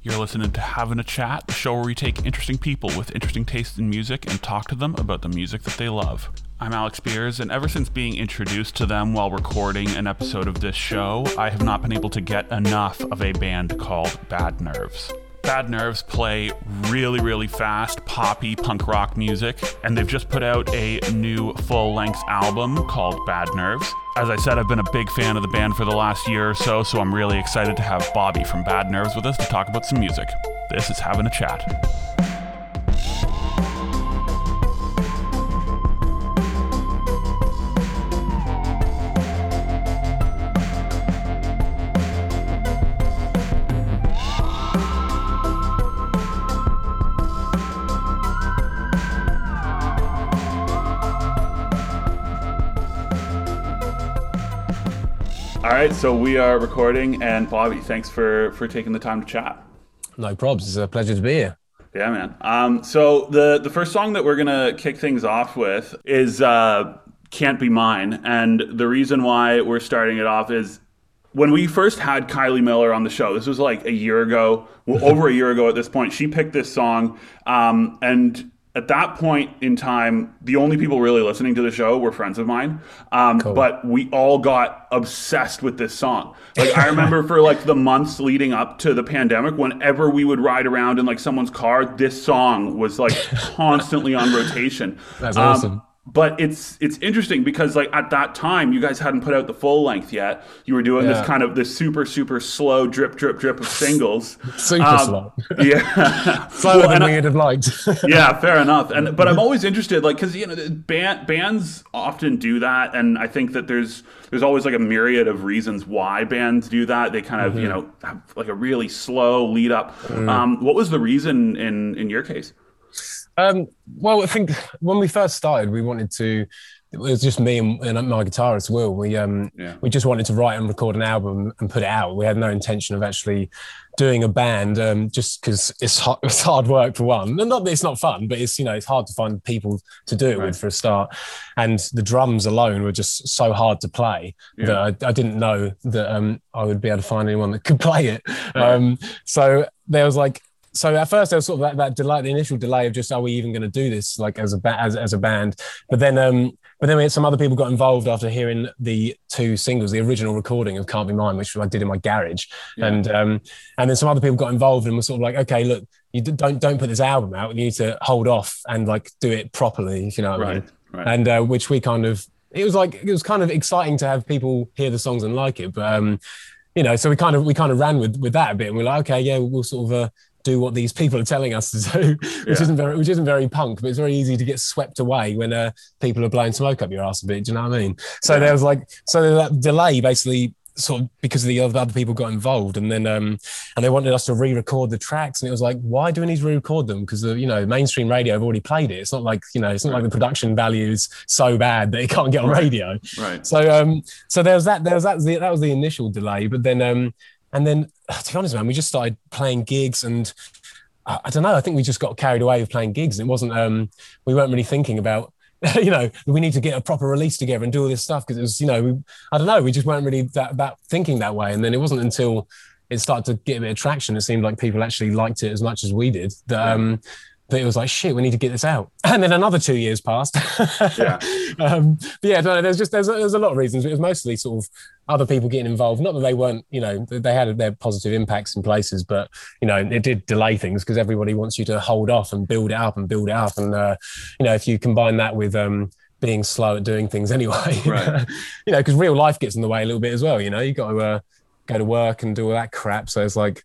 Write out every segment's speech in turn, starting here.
You're listening to Having a Chat, the show where we take interesting people with interesting tastes in music and talk to them about the music that they love. I'm Alex Beers, and ever since being introduced to them while recording an episode of this show, I have not been able to get enough of a band called Bad Nerves. Bad Nerves play really, really fast, poppy punk rock music, and they've just put out a new full length album called Bad Nerves. As I said, I've been a big fan of the band for the last year or so, so I'm really excited to have Bobby from Bad Nerves with us to talk about some music. This is Having a Chat. Right, so we are recording, and Bobby, thanks for for taking the time to chat. No probs. It's a pleasure to be here. Yeah, man. Um, so the the first song that we're gonna kick things off with is uh, "Can't Be Mine," and the reason why we're starting it off is when we first had Kylie Miller on the show. This was like a year ago, well, over a year ago at this point. She picked this song, um, and at that point in time, the only people really listening to the show were friends of mine. Um, cool. But we all got obsessed with this song. Like I remember for like the months leading up to the pandemic, whenever we would ride around in like someone's car, this song was like constantly on rotation. That's um, awesome but it's it's interesting because like at that time you guys hadn't put out the full length yet. You were doing yeah. this kind of this super super slow drip drip drip of singles. Super um, slow. yeah. Slower well, than we'd have liked. Yeah fair enough. And but i'm always interested like because you know band, bands often do that. And i think that there's there's always like a myriad of reasons why bands do that. They kind of mm-hmm. you know have like a really slow lead up. Mm. um, what was the reason in in your case um, well, I think when we first started, we wanted to. It was just me and, and my guitarist Will. We um yeah. we just wanted to write and record an album and put it out. We had no intention of actually doing a band, um, just because it's hard, it's hard work for one. And not that it's not fun, but it's you know it's hard to find people to do it right. with for a start. And the drums alone were just so hard to play yeah. that I, I, didn't know that um, I would be able to find anyone that could play it. Right. Um, so there was like so at first there was sort of that, that delay, the initial delay of just are we even going to do this like as a ba- as, as a band? But then um, but then we had some other people got involved after hearing the two singles, the original recording of "Can't Be Mine," which I did in my garage, yeah. and um, and then some other people got involved and were sort of like, okay, look, you don't don't put this album out. You need to hold off and like do it properly, if you know what right, I mean. Right. And uh, which we kind of it was like it was kind of exciting to have people hear the songs and like it, but um, you know, so we kind of we kind of ran with with that a bit, and we're like, okay, yeah, we'll sort of uh, do what these people are telling us to do, which yeah. isn't very which isn't very punk, but it's very easy to get swept away when uh, people are blowing smoke up your ass a bit. Do you know what I mean? So yeah. there was like so that delay basically sort of because the other people got involved and then um and they wanted us to re-record the tracks and it was like why do we need to re-record them because uh, you know mainstream radio have already played it it's not like you know it's not like the production value is so bad that it can't get on right. radio right so um so there was that there was that that was the initial delay but then um and then, to be honest, man, we just started playing gigs and I, I don't know. I think we just got carried away with playing gigs. It wasn't, um, we weren't really thinking about, you know, we need to get a proper release together and do all this stuff because it was, you know, we, I don't know, we just weren't really that, that thinking that way. And then it wasn't until it started to get a bit of traction, it seemed like people actually liked it as much as we did. That, um, but it was like shit we need to get this out. And then another two years passed. Yeah. Um, but yeah no, there's just there's a, there's a lot of reasons it was mostly sort of other people getting involved. Not that they weren't you know they had their positive impacts in places but you know it did delay things because everybody wants you to hold off and build it up and build it up. And uh, you know if you combine that with um, being slow at doing things anyway right. you know because real life gets in the way a little bit as well you know you got to uh, go to work and do all that crap. So it's like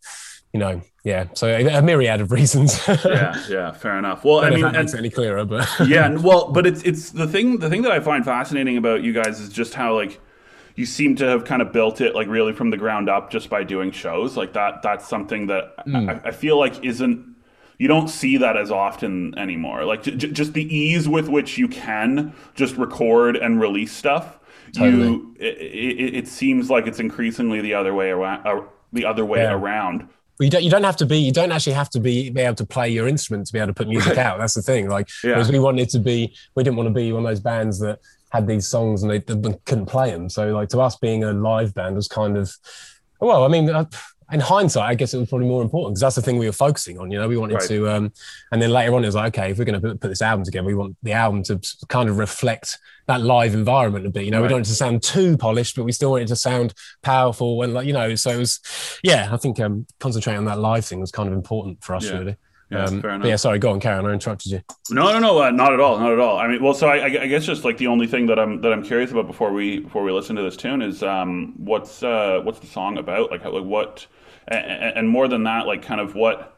you know, yeah. So a, myriad of reasons. yeah, yeah, fair enough. Well, I, I mean, that makes any clearer, but yeah, well, but it's it's the thing. The thing that I find fascinating about you guys is just how like you seem to have kind of built it like really from the ground up just by doing shows like that. That's something that mm. I, I, feel like isn't. You don't see that as often anymore. Like j- just the ease with which you can just record and release stuff. Totally. You, it, it, it, seems like it's increasingly the other way around. Uh, the other way yeah. around you don't you don't have to be you don't actually have to be be able to play your instrument to be able to put music out. That's the thing. Like yeah. we wanted to be, we didn't want to be one of those bands that had these songs and they, they couldn't play them. So like to us, being a live band was kind of well. I mean, uh, in hindsight, I guess it was probably more important because that's the thing we were focusing on. You know, we wanted right. to, um, and then later on, it was like, okay, if we're going to put, this album together, we want the album to kind of reflect that live environment a bit. You know, right. we don't want it to sound too polished, but we still want it to sound powerful and like you know. So it was, yeah, I think um, concentrating on that live thing was kind of important for us, yeah. really. Yeah, um, fair enough. yeah, sorry, go on, Karen. I interrupted you. No, no, no, uh, not at all, not at all. I mean, well, so I, I, guess just like the only thing that I'm that I'm curious about before we before we listen to this tune is um, what's uh, what's the song about? Like, how, like what, and, and more than that, like kind of what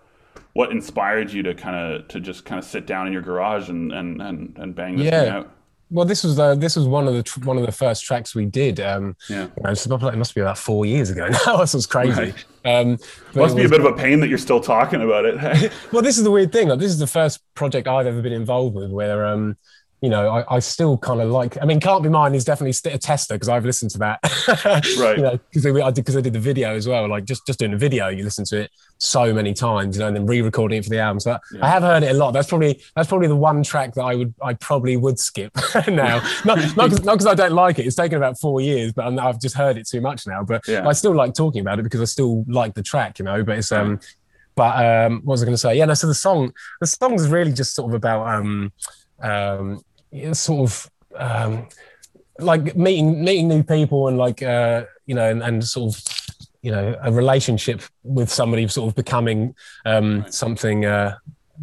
what inspired you to kind of to just kind of sit down in your garage and and and, and bang this yeah. thing out? Well, this was the this was one of the one of the first tracks we did. Um, yeah, you know, it must be about four years ago now. this was crazy. Right. Um, must be a bit of a pain that you're still talking about it. well, this is the weird thing. Like, this is the first project I've ever been involved with where um, you know, I, I still kind of like. I mean, "Can't Be Mine" is definitely a tester because I've listened to that, right? You know, because I did because I did the video as well. Like just just doing the video, you listen to it so many times, you know, and then re-recording it for the album. So yeah. I have heard it a lot. That's probably that's probably the one track that I would I probably would skip now. not not because I don't like it. It's taken about four years, but i have just heard it too much now. But yeah. I still like talking about it because I still like the track, you know. But it's um. But um, what was I going to say? Yeah, no. So the song, the song is really just sort of about um, um, sort of um, like meeting meeting new people and like uh, you know and, and, sort of you know a relationship with somebody sort of becoming um, right. something uh,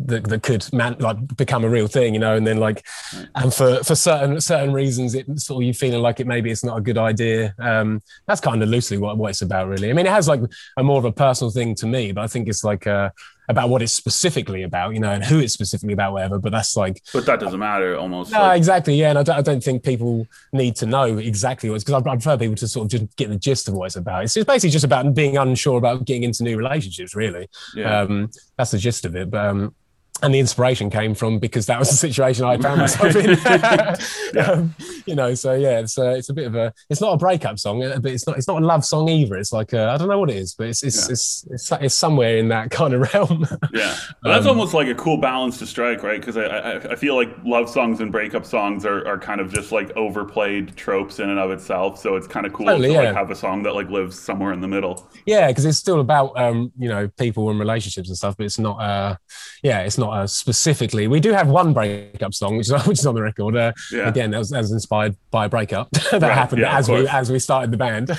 that, that could man, like become a real thing, you know, and then like, and for for certain certain reasons, it sort of you feeling like it maybe it's not a good idea. Um, that's kind of loosely what, what it's about, really. I mean, it has like a more of a personal thing to me, but I think it's like uh, about what it's specifically about, you know, and who it's specifically about, whatever. But that's like, but that doesn't matter almost. No, like... exactly, yeah. And I don't, I don't think people need to know exactly what it's because I, I prefer people to sort of just get the gist of what it's about. It's, it's basically just about being unsure about getting into new relationships, really. Yeah. Um, that's the gist of it. But um, and the inspiration came from because that was the situation I found myself in. yeah. um, you know, so yeah, it's uh, it's a bit of a it's not a breakup song, uh, but it's not it's not a love song either. It's like I don't know what it is, but it's it's, yeah. it's, it's it's somewhere in that kind of realm. yeah, but that's um, almost like a cool balance to strike, right? Because I, I, I feel like love songs and breakup songs are, are kind of just like overplayed tropes in and of itself. So it's kind of cool totally, to like have a song that like lives somewhere in the middle. Yeah, because it's still about um you know people and relationships and stuff, but it's not uh yeah it's not uh, specifically. We do have one breakup song, which is, which is on the record. Uh, yeah. Again, that was, that was, inspired by a breakup that right. happened yeah, as we as we started the band.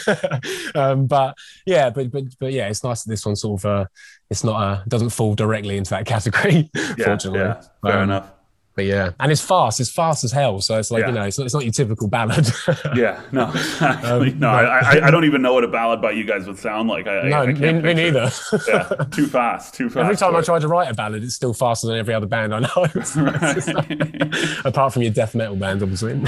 um, but yeah, but but but yeah, it's nice that this one sort of uh, it's not uh, doesn't fall directly into that category. Yeah, fortunately, yeah, fair um, enough. But yeah, and it's fast. It's fast as hell. So it's like yeah. you know, it's not, it's not your typical ballad. yeah, no, actually, um, no. I, I, don't even know what a ballad by you guys would sound like. I, no, I, me, me neither. yeah, too fast, too fast. Every time I try to write a ballad, it's still faster than every other band I know. apart from your death metal bands, obviously.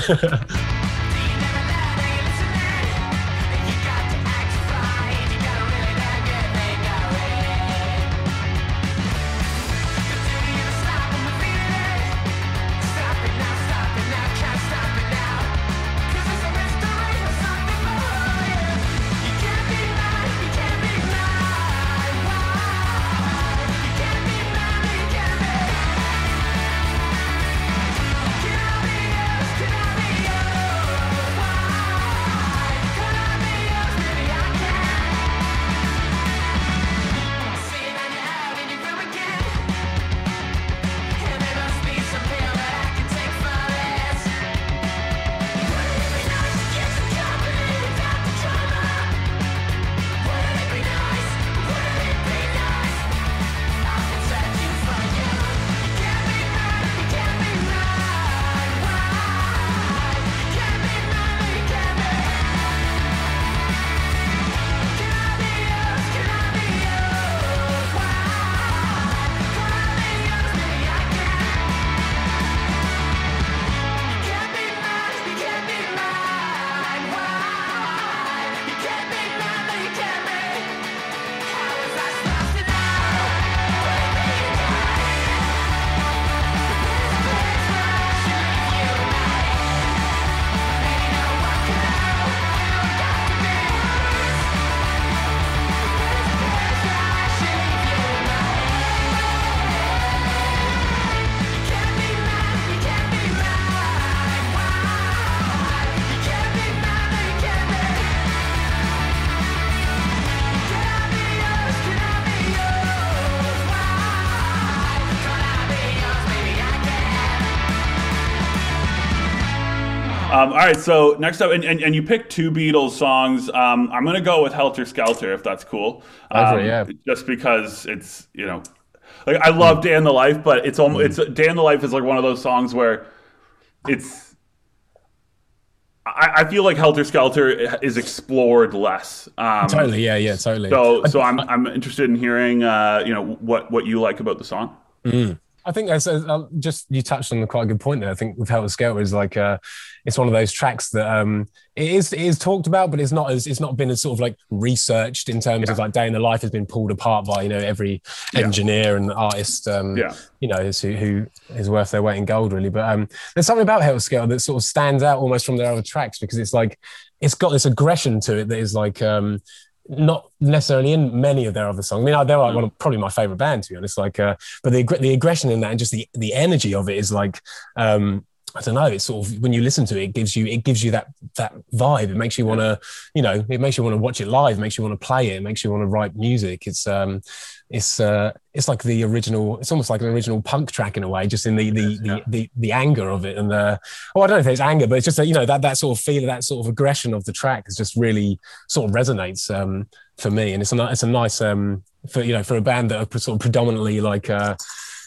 Um, all right, so next up, and, and, and you picked two Beatles songs. Um, I'm going to go with Helter Skelter, if that's cool. Um, yeah. Just because it's, you know, like I love Day in the Life, but it's almost, it's Day in the Life is like one of those songs where it's, I, I feel like Helter Skelter is explored less. Um, totally, yeah, yeah, totally. So, so I'm, I'm interested in hearing, uh, you know, what, what you like about the song. Mm. I think that's uh, just you touched on quite a good point there. I think with Helter Skelter is like uh, it's one of those tracks that um, it is it is talked about, but it's not as it's not been as sort of like researched in terms yeah. of like day in the life has been pulled apart by you know every engineer yeah. and artist um, yeah. you know who, who is worth their weight in gold really. But um, there's something about Helter Skelter that sort of stands out almost from their other tracks because it's like it's got this aggression to it that is like um, not necessarily in many of their other songs. I mean, they're like mm. one of probably my favorite band to be honest. Like, uh, but the the aggression in that and just the the energy of it is like, um, I don't know. It's sort of when you listen to it, it gives you it gives you that that vibe. It makes you want to, you know, it makes you want to watch it live. It makes you want to play it. It makes you want to write music. It's um, it's uh, it's like the original. It's almost like an original punk track in a way, just in the the the, the, the anger of it and the. Oh, I don't know if it's anger, but it's just that you know that that sort of feeling, that sort of aggression of the track is just really sort of resonates um, for me, and it's a it's a nice um, for you know for a band that are sort of predominantly like. Uh,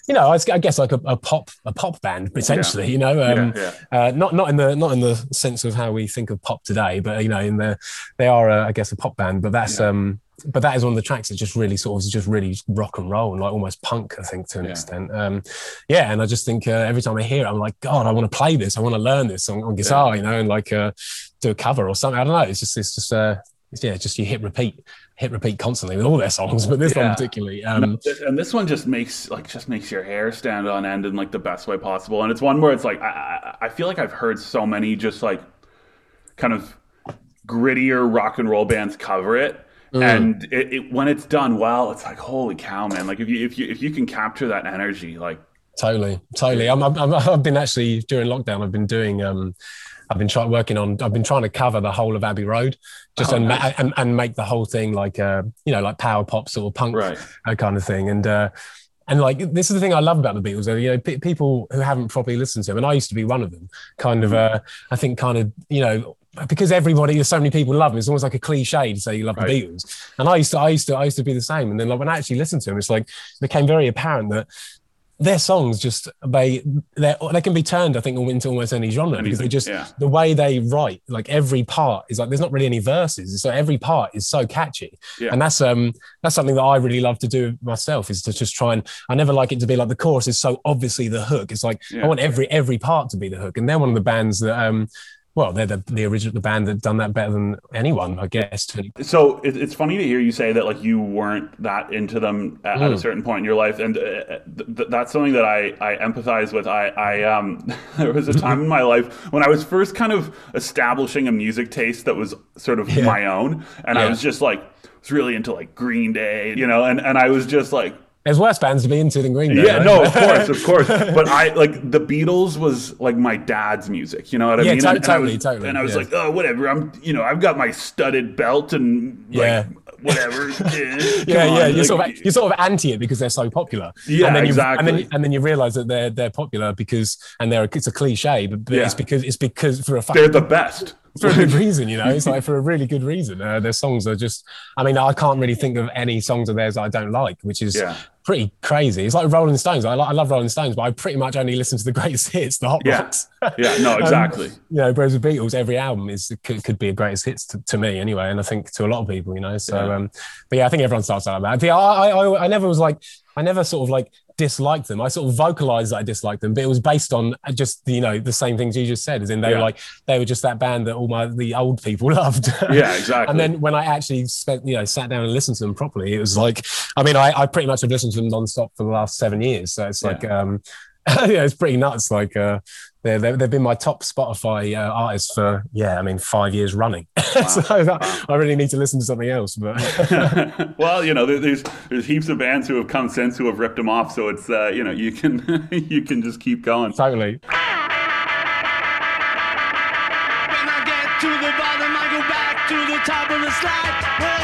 you know, I, guess like a, a, pop, a pop band potentially. Yeah. You know, um, yeah, yeah. Uh, not not in the not in the sense of how we think of pop today, but you know, in the they are, uh, I guess, a pop band. But that's um, but that is one of the tracks that just really sort of just really rock and roll and like almost punk, I think, to an yeah. extent. Um, yeah, and I just think uh, every time I hear it, I'm like, God, I want to play this. I want to learn this on, on guitar, yeah. you know, and like uh, do a cover or something. I don't know. It's just, it's just, uh, yeah, just you hit repeat, hit repeat constantly with all their songs, but this yeah. one particularly. Um, and this one just makes like just makes your hair stand on end in like the best way possible. And it's one where it's like I, I feel like I've heard so many just like kind of grittier rock and roll bands cover it Mm. And it, it, when it's done well, it's like holy cow, man! Like if you if you if you can capture that energy, like totally, totally. I'm, I'm, I've been actually during lockdown. I've been doing um, I've been trying working on. I've been trying to cover the whole of Abbey Road, just oh, and, nice. and, and make the whole thing like uh, you know like power pop sort of punk right. kind of thing. And uh, and like this is the thing I love about the Beatles. You know, p- people who haven't properly listened to them, and I used to be one of them. Kind of, mm. uh, I think, kind of, you know, because everybody, there's so many people love them. It's almost like a cliche to say you love right. the Beatles. And I used to, I used to, I used to be the same. And then like when I actually listened to them, it's like it became very apparent that their songs just they they can be turned I think into almost any genre Anything, because they just yeah. the way they write like every part is like there's not really any verses so every part is so catchy yeah. and that's um that's something that I really love to do myself is to just try and I never like it to be like the chorus is so obviously the hook it's like yeah. I want every every part to be the hook and they're one of the bands that um well, they're the, the original the band that done that better than anyone, I guess. So it, it's funny to hear you say that like you weren't that into them at, mm. at a mm. certain point in your life, and uh, th- that's something that I I empathize with. I I um there was a time in my life when I was first kind of establishing a music taste that was sort of yeah. my own, and yeah. I was just like was really into like Green Day, you know, and and I was just like there's worse bands to be into than Green Day. Yeah, right? no, of course, of course. But I like the Beatles was like my dad's music. You know what I yeah, mean? Yeah, and, totally, I was, totally. And I was yeah. like, oh, whatever. I'm, you know, I've got my studded belt and like, yeah. Whatever. yeah, yeah. On, you're like, sort of you're sort of anti it because they're so popular. Yeah, and then you, exactly. And then, and then you realize that they're they're popular because and they're it's a cliche, but, but yeah. it's because it's because for a fact they're the best for a good reason, you know. It's like for a really good reason. Uh, their songs are just. I mean, I can't really think of any songs of theirs I don't like, which is yeah. pretty crazy. It's like Rolling Stones. I, I love Rolling Stones, but I pretty much only listen to the greatest hits, the hot yeah. rocks. yeah, no, um, exactly. um, you know, whereas the Beatles, every album is could, could be a greatest hits to, to, me anyway, and I think to a lot of people, you know. So, yeah. um, but yeah, I think everyone starts out like that. I, I, I never was like, I never sort of like disliked them. I sort of vocalized that I disliked them, but it was based on just you know the same things you just said, as in they yeah. were like they were just that band that all my the old people loved. Yeah, exactly. and then when I actually spent you know sat down and listened to them properly, it was like I mean I, I pretty much have listened to them nonstop for the last seven years, so it's like yeah. um yeah, it's pretty nuts. Like uh, they they've been my top Spotify uh, artists for yeah, I mean five years running. Wow. so that, wow. I really need to listen to something else. But well, you know, there's there's heaps of bands who have come since who have ripped them off. So it's uh, you know you can you can just keep going. Totally. top of the slide.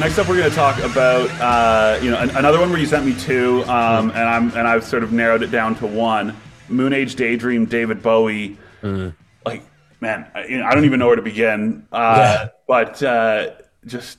Next up, we're going to talk about uh, you know an, another one where you sent me two, um, and I'm and I've sort of narrowed it down to one. Moon Age Daydream, David Bowie. Mm. Like, man, I, you know, I, don't even know where to begin. Uh, yeah. But uh, just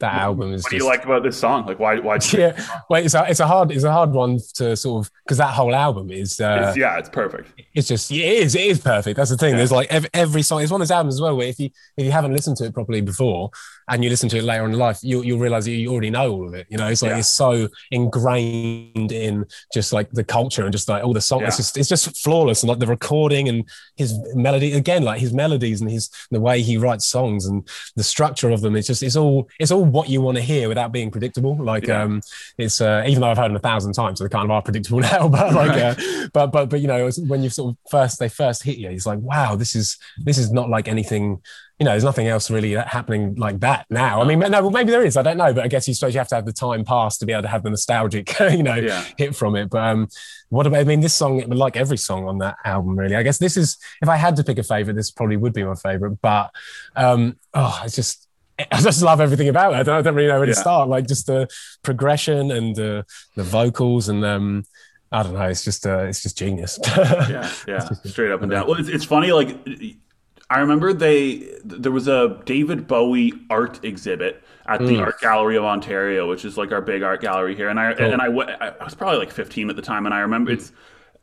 that album is. What just, do you like about this song? Like, why? Why? Yeah, well, it's a, it's a hard it's a hard one to sort of because that whole album is. Uh, it's, yeah, it's perfect. It's just it is it is perfect. That's the thing. Yeah. There's like every, every song. It's one of those albums as well where if you if you haven't listened to it properly before and you listen to it later in life, you you'll realize you already know all of it. You know, it's like yeah. it's so ingrained in just like the culture and just like all the songs. Yeah. It's just it's just flawless and like the recording and his melody again, like his melodies and his the way he writes songs and the structure of them. It's just it's all it's all what you want to hear without being predictable. Like yeah. um, it's uh, even though I've heard them a thousand times, so they kind of are predictable now. But like, right. uh, but but but you know, when you sort of first they first hit you, it's like wow, this is this is not like anything you know, there's nothing else really happening like that now. I mean, no, well, maybe there is. I don't know, but I guess you suppose you have to have the time pass to be able to have the nostalgic, you know, yeah. hit from it. But um, what about? I mean, this song, like every song on that album, really. I guess this is, if I had to pick a favorite, this probably would be my favorite. But um, oh, it's just. I just love everything about it. I don't, I don't really know where yeah. to start. Like just the progression and the the vocals and um, I don't know. It's just uh, it's just genius. yeah, yeah, straight up and down. Well, it's, it's funny. Like I remember they there was a David Bowie art exhibit at the mm. Art Gallery of Ontario, which is like our big art gallery here. And I cool. and I, I was probably like 15 at the time, and I remember it's.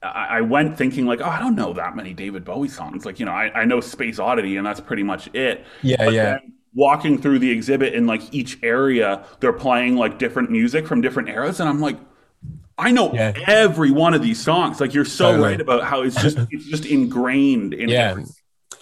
I went thinking like, oh, I don't know that many David Bowie songs. Like, you know, I, I know Space Oddity, and that's pretty much it. Yeah, but yeah. walking through the exhibit in like each area, they're playing like different music from different eras, and I'm like, I know yeah. every one of these songs. Like, you're so totally. right about how it's just it's just ingrained in yeah. Every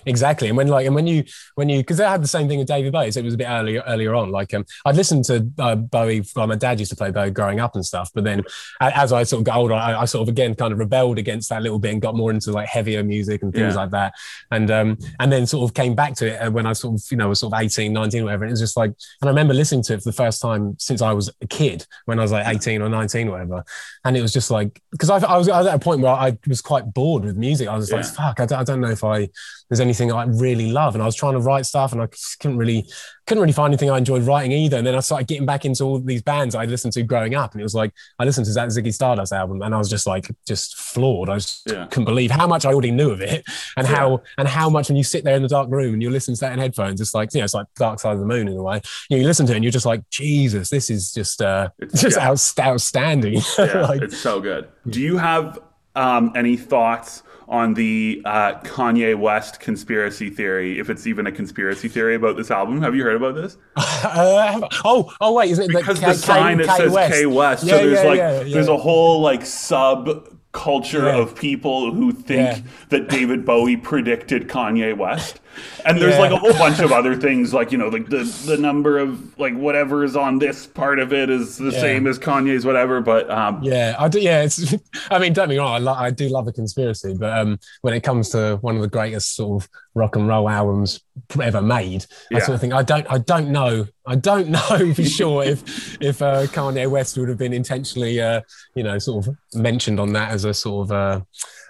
exactly. And when like and when you when you because I had the same thing with David Bowie, so it was a bit earlier earlier on. Like um, I'd listened to uh, Bowie. Well, my dad used to play Bowie growing up and stuff. But then as I sort of got older, I, I, sort of again kind of rebelled against that little bit and got more into like heavier music and things yeah. like that. And um and then sort of came back to it uh, when I sort of you know was sort of 18, 19, whatever. And it was just like and I remember listening to it for the first time since I was a kid when I was like 18 or 19 or whatever. And it was just like because I, I, was, I was at a point where I was quite bored with music. I was yeah. like, fuck, I don't, I don't know if I there's anything I really love. And I was trying to write stuff and I couldn't really couldn't really find anything I enjoyed writing either. And then I started getting back into all these bands I listened to growing up. And it was like, I listened to that Ziggy Stardust album and I was just like, just floored. I just yeah. couldn't believe how much I already knew of it and yeah. how, and how much when you sit there in the dark room and you listen to that in headphones, it's like, you know, it's like Dark Side of the Moon in a way. You, know, you listen to it and you're just like, Jesus, this is just, uh, it's just yeah. outstanding. Yeah, like, it's so good. Do you have um, any thoughts on the uh, Kanye West conspiracy theory, if it's even a conspiracy theory about this album. Have you heard about this? Uh, oh, oh wait, is it because the, the sign K, it K says West. K West? Yeah, so there's yeah, like yeah, yeah. there's a whole like sub culture of people who think that David Bowie predicted Kanye West. And there's yeah. like a whole bunch of other things, like you know, like the the number of like whatever is on this part of it is the yeah. same as Kanye's whatever. But um, yeah, I do. Yeah, it's. I mean, don't be wrong. I, lo- I do love a conspiracy, but um, when it comes to one of the greatest sort of rock and roll albums ever made, yeah. I sort of think I don't. I don't know. I don't know for sure if if uh, Kanye West would have been intentionally, uh, you know, sort of mentioned on that as a sort of. Uh,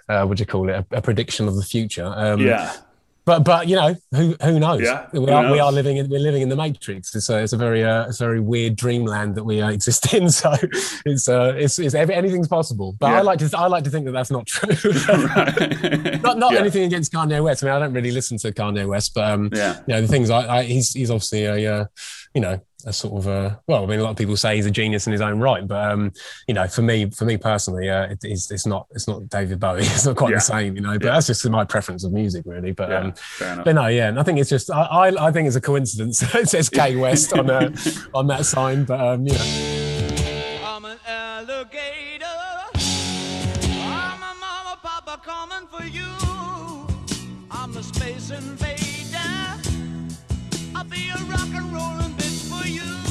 uh, what do you call it? A, a prediction of the future. Um, yeah but but you know who who knows? Yeah, we are knows? we are living in we're living in the matrix. It's a it's a very uh, it's a very weird dreamland that we uh, exist in. So it's uh it's, it's anything's possible. But yeah. I like to I like to think that that's not true. not not yeah. anything against Kanye West. I mean I don't really listen to Kanye West, but um yeah, you know the things I, I he's he's obviously a uh, you know a sort of a well, I mean, a lot of people say he's a genius in his own right, but um, you know, for me, for me personally, uh, it, it's, it's not it's not David Bowie. It's not quite yeah. the same, you know. But yeah. that's just my preference of music, really. But yeah, um, but no, yeah, and I think it's just I, I, I think it's a coincidence. it says K West on uh, on that sign, but um, you know. I'm an alligator. I'm a mama, papa coming for you. I'm a space invader. I'll be a rock and rollin' bitch for you.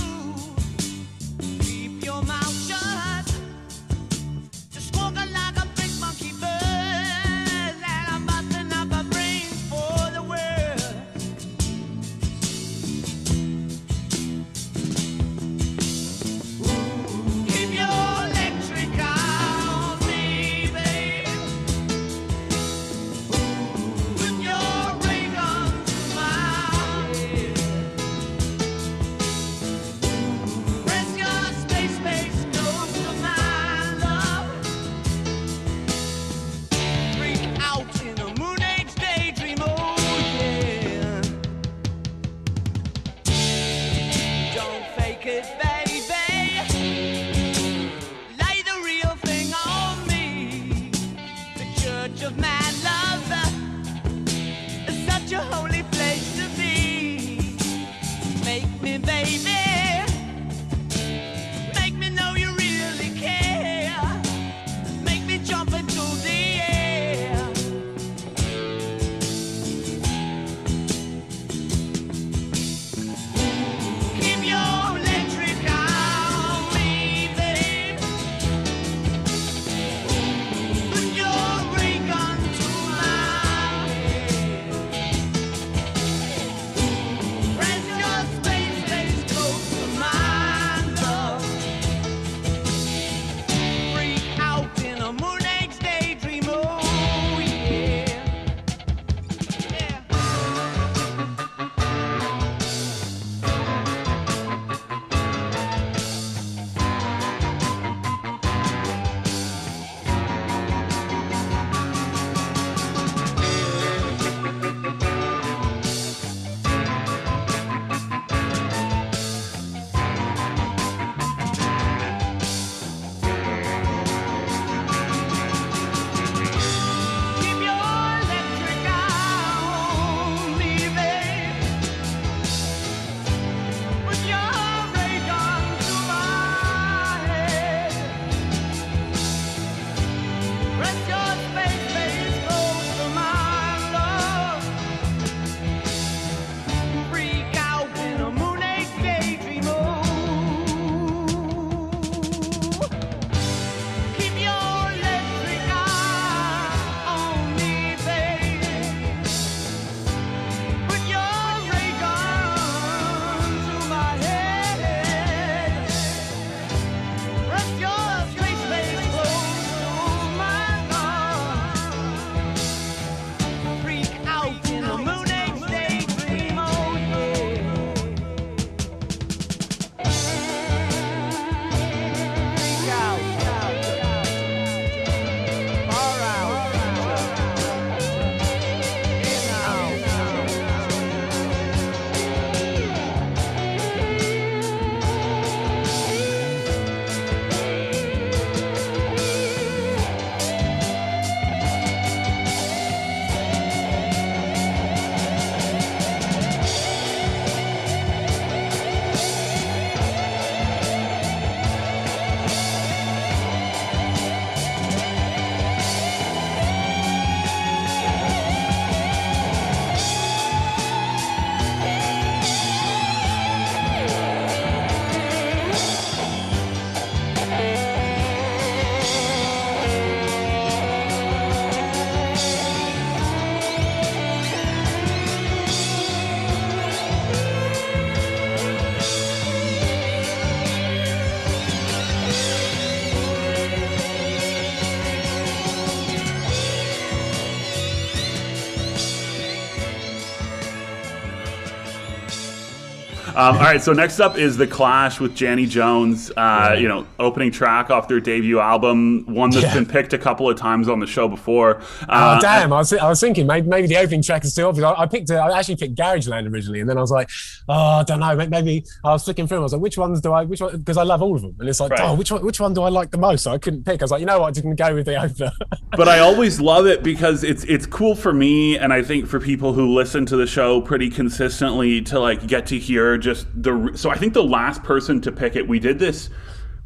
Um, all right, so next up is the Clash with Janie Jones. Uh, yeah. You know, opening track off their debut album, one that's yeah. been picked a couple of times on the show before. Uh, oh damn! I was, I was thinking maybe, maybe the opening track is too obvious. I, I picked it. I actually picked Garage Garageland originally, and then I was like, oh, I don't know. Maybe I was flicking through. I was like, which ones do I? Which one? Because I love all of them, and it's like, right. oh, which one? Which one do I like the most? So I couldn't pick. I was like, you know what? I didn't go with the opener. but I always love it because it's it's cool for me, and I think for people who listen to the show pretty consistently to like get to hear just the. So I think the last person to pick it, we did this,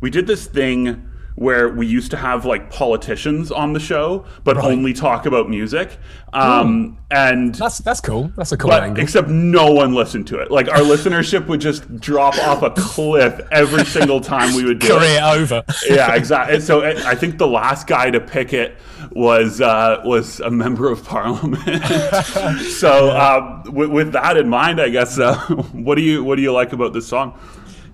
we did this thing where we used to have like politicians on the show, but right. only talk about music. Um, And that's that's cool. That's a cool but, angle. Except no one listened to it. Like our listenership would just drop off a cliff every single time we would do Career it. over. yeah, exactly. So I think the last guy to pick it was uh, was a member of parliament. so uh, with, with, that in mind, I guess uh, what do you what do you like about this song?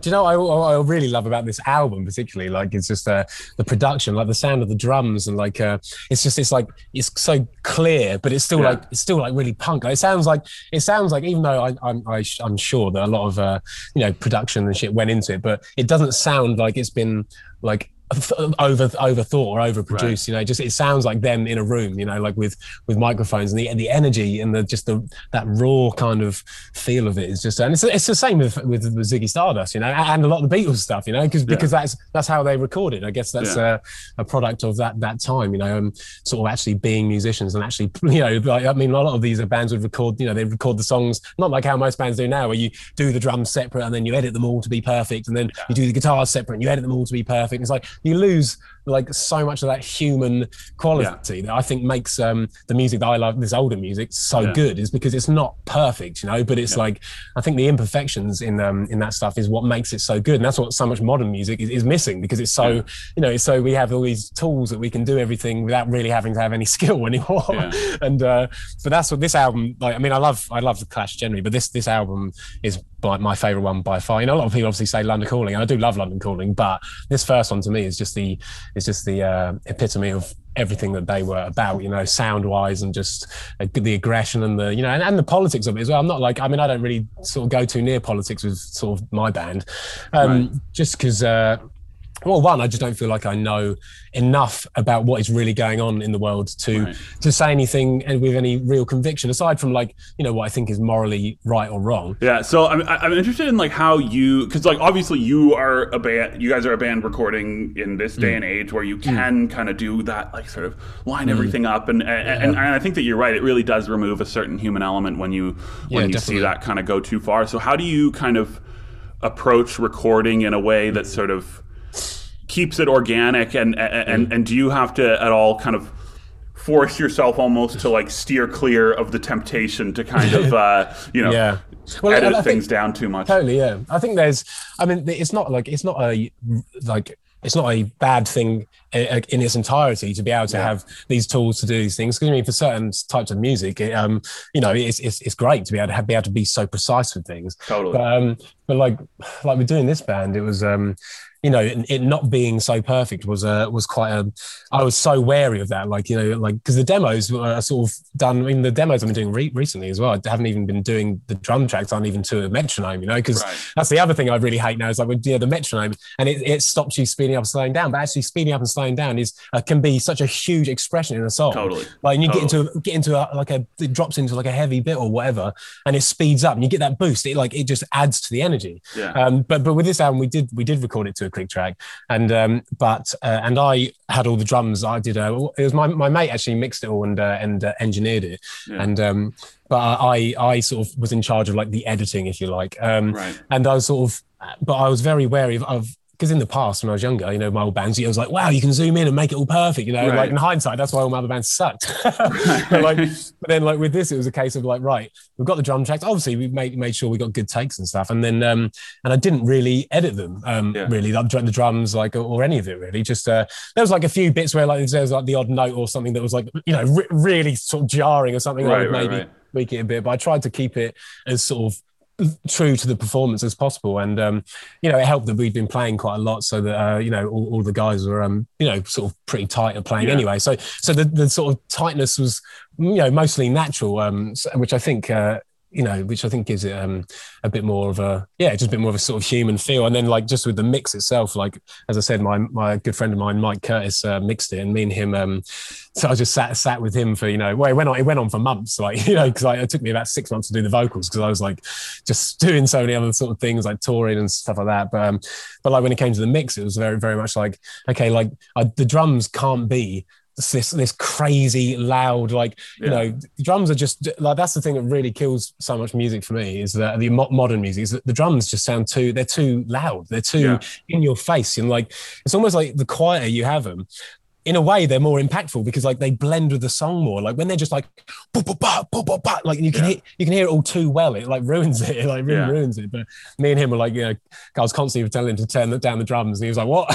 Do you know I, I really love about this album particularly like it's just uh, the production like the sound of the drums and like uh, it's just it's like it's so clear but it's still yeah. like it's still like really punk like, it sounds like it sounds like even though I, I'm I, am i am sure that a lot of uh, you know production and shit went into it but it doesn't sound like it's been like over overthought or overproduced. Right. You know, just it sounds like them in a room. You know, like with with microphones and the and the energy and the just the that raw kind of feel of it is just and it's it's the same with with, with Ziggy Stardust. You know, and a lot of the Beatles stuff. You know, because because that's that's how they recorded. I guess that's yeah. a, a product of that that time. You know, and sort of actually being musicians and actually you know, like, I mean, a lot of these bands would record. You know, they record the songs not like how most bands do now, where you do the drums separate and then you edit them all to be perfect, and then yeah. you do the guitars separate and you edit them all to be perfect. It's like you lose like so much of that human quality yeah. that I think makes um, the music that I love, this older music, so yeah. good, is because it's not perfect, you know. But it's yeah. like I think the imperfections in um, in that stuff is what makes it so good, and that's what so much modern music is, is missing because it's so you know. So we have all these tools that we can do everything without really having to have any skill anymore. and uh, but that's what this album. Like I mean, I love I love the Clash generally, but this this album is by my favorite one by far. You know, a lot of people obviously say London Calling, and I do love London Calling, but this first one to me is just the is just the uh, epitome of everything that they were about. You know, sound wise and just uh, the aggression and the you know and, and, the politics of it as well. I'm not like I mean I don't really sort of go too near politics with sort of my band, um, right. just because. Uh, well, one, I just don't feel like I know enough about what is really going on in the world to right. to say anything and with any real conviction, aside from like you know what I think is morally right or wrong. Yeah. So I'm I'm interested in like how you because like obviously you are a band, you guys are a band recording in this day mm. and age where you mm. can mm. kind of do that like sort of line mm. everything up and and, yeah. and, and I think that you're right. It really does remove a certain human element when you when yeah, you definitely. see that kind of go too far. So how do you kind of approach recording in a way that sort of keeps it organic and and and do you have to at all kind of force yourself almost to like steer clear of the temptation to kind of uh, you know yeah. well, edit things down too much totally yeah i think there's i mean it's not like it's not a like it's not a bad thing in its entirety to be able to yeah. have these tools to do these things. Because I mean, for certain types of music, it, um, you know, it's, it's, it's great to be able to have, be able to be so precise with things. Totally. But, um, but like like we're doing this band, it was um, you know, it not being so perfect was uh, was quite a. I was so wary of that, like you know, like because the demos were sort of done. I mean, the demos I've been doing re- recently as well. I haven't even been doing the drum tracks, aren't even to a metronome, you know, because right. that's the other thing I really hate now is like with yeah, the metronome, and it, it stops you speeding up and slowing down. But actually, speeding up and slowing down is uh, can be such a huge expression in a song. Totally. Like you totally. get into get into a, like a it drops into like a heavy bit or whatever, and it speeds up, and you get that boost. It like it just adds to the energy. Yeah. Um, but but with this album, we did we did record it to a click track and um, but uh, and I had all the drums. I did. Uh, it was my, my mate actually mixed it all and uh, and uh, engineered it, yeah. and um, but I I sort of was in charge of like the editing, if you like, um, right. and I was sort of, but I was very wary of, of because in the past when I was younger, you know, my old bands, I was like, wow, you can zoom in and make it all perfect. You know, right. like in hindsight, that's why all my other bands sucked. but like, but then like with this, it was a case of like, right, we've got the drum tracks. Obviously, we made made sure we got good takes and stuff, and then um, and I didn't really edit them, um, yeah. really the, the drums like or, or, any of it really. Just uh, there was like a few bits where like there was like the odd note or something that was like you know re- really sort of jarring or something. Right, I would right, maybe tweak it a bit, but I tried to keep it as sort of true to the performance as possible. And um, you know, it helped that we'd been playing quite a lot, so that uh, you know all, all, the guys were um, you know sort of pretty tight at playing yeah. anyway. So so the, the sort of tightness was you know mostly natural, um, which I think. Uh, you know, which I think gives it um, a bit more of a yeah, just a bit more of a sort of human feel. And then like just with the mix itself, like as I said, my my good friend of mine, Mike Curtis, uh, mixed it, and me and him. Um, so I just sat sat with him for you know, well, it went on it went on for months, like you know, because like, it took me about six months to do the vocals because I was like just doing so many other sort of things like touring and stuff like that. But um, but like when it came to the mix, it was very very much like okay, like I, the drums can't be this this crazy loud like you know drums are just like that's the thing that really kills so much music for me is that the modern music is that the drums just sound too they're too loud. They're too yeah. in your face. And like it's almost like the quieter you have them in a way they're more impactful because like they blend with the song more. Like when they're just like like you can yeah. hear you can hear it all too well. It like ruins it. It like really yeah. ruins it. But me and him were like you know I was constantly telling him to turn down the drums. And he was like what?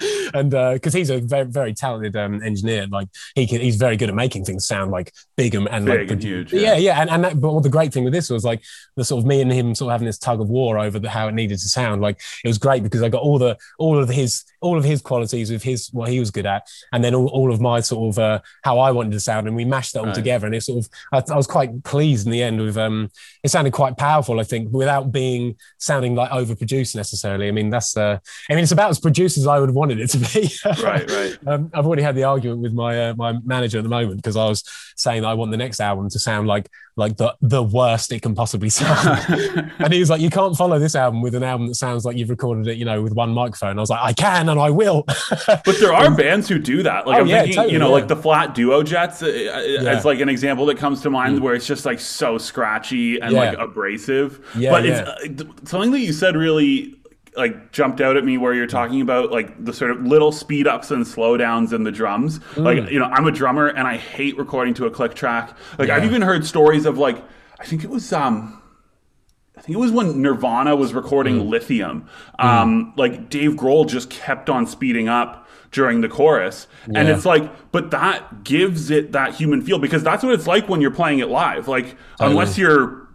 And because uh, he's a very very talented um, engineer. Like he can he's very good at making things sound like big and, and big like and huge yeah. Yeah, yeah. and, and that, but the great thing with this was like the sort of me and him sort of having this tug of war over the, how it needed to sound. Like it was great because I got all the all of his all of his qualities with his what he was good at and then all, all of my sort of uh, how I wanted to sound, and we mashed that all right. together. And it sort of I, I, was quite pleased in the end with um, it sounded quite powerful. I think without being sounding like overproduced necessarily. I mean that's uh, I mean it's about as produced as I would have wanted it to be. right, right. Um, I've already had the argument with my uh, my manager at the moment because I was saying that I want the next album to sound like like the the worst it can possibly sound. and he was like, you can't follow this album with an album that sounds like you've recorded it, you know, with one microphone. I was like, I can and I will. but there are bands who do that. Like oh, I'm yeah, thinking, totally, you know, yeah. like the Flat Duo Jets uh, uh yeah. as like an example that comes to mind, mm. where it's just like so scratchy and like abrasive. Yeah, but it's uh, something that you said really like jumped out at me where you're talking about like the sort of little speed ups and slowdowns in the drums. Mm. Like, you know, I'm a drummer and I hate recording to a click track. Like. I've even heard stories of like I think it was um I think it was when Nirvana was recording mm. Lithium. Mm. Um mm. like Dave Grohl just kept on speeding up during the chorus. Yeah. And it's like, but that gives it that human feel because that's what it's like when you're playing it live. Like, totally. unless you're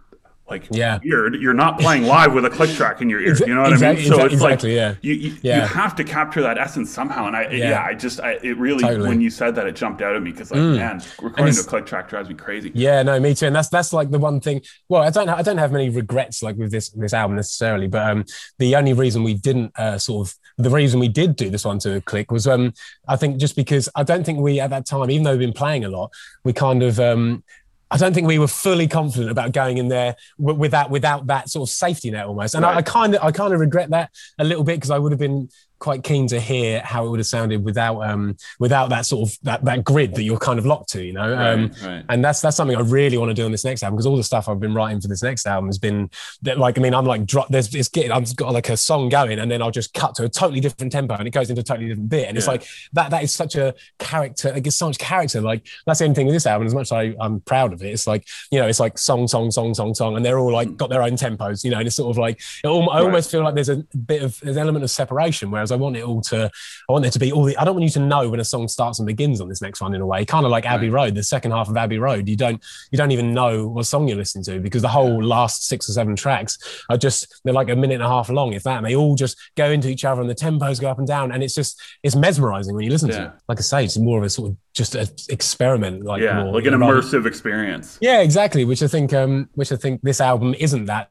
like yeah. weird. You're not playing live with a click track in your ear. You know what exactly, I mean? So it's exactly, like yeah. You, you, yeah. you have to capture that essence somehow. And I yeah, yeah I just I, it really totally. when you said that it jumped out at me because like mm. man, recording to a click track drives me crazy. Yeah, no, me too. And that's that's like the one thing. Well, I don't I don't have many regrets like with this this album necessarily, but um the only reason we didn't uh, sort of the reason we did do this one to a click was um I think just because I don't think we at that time, even though we've been playing a lot, we kind of um I don't think we were fully confident about going in there without without that sort of safety net almost. And right. I kind of I kind of regret that a little bit because I would have been quite keen to hear how it would have sounded without um without that sort of that that grid that you're kind of locked to you know? Right, um right. and that's that's something i really want to do on this next album because all the stuff i've been writing for this next album has been that like i mean i'm like drop there's it's getting i've got like a song going and then i'll just cut to a totally different tempo and it goes into a totally different bit. And yeah. it's like that that is such a character it gives so much character like that's the only thing with this album as much as I, i'm proud of it it's like you know it's like song song song song song and they're all like got their own tempos you know? And it's sort of like it, i almost feel like there's a bit of there's an element of separation whereas i want it all to I want there to be all the. I don't want you to know when a song starts and begins on this next one in a way. Kind of like right. Abbey Road, the second half of Abbey Road. You don't you don't even know what song you're listening to because the whole last six or seven tracks are just they're like a minute and a half long, if that. And they all just go into each other and the tempos go up and down, and it's just it's mesmerizing when you listen yeah. to it. Like I say, it's more of a sort of just an experiment, like yeah, more, like an immersive experience. Yeah, exactly. Which I think, um, which I think this album isn't that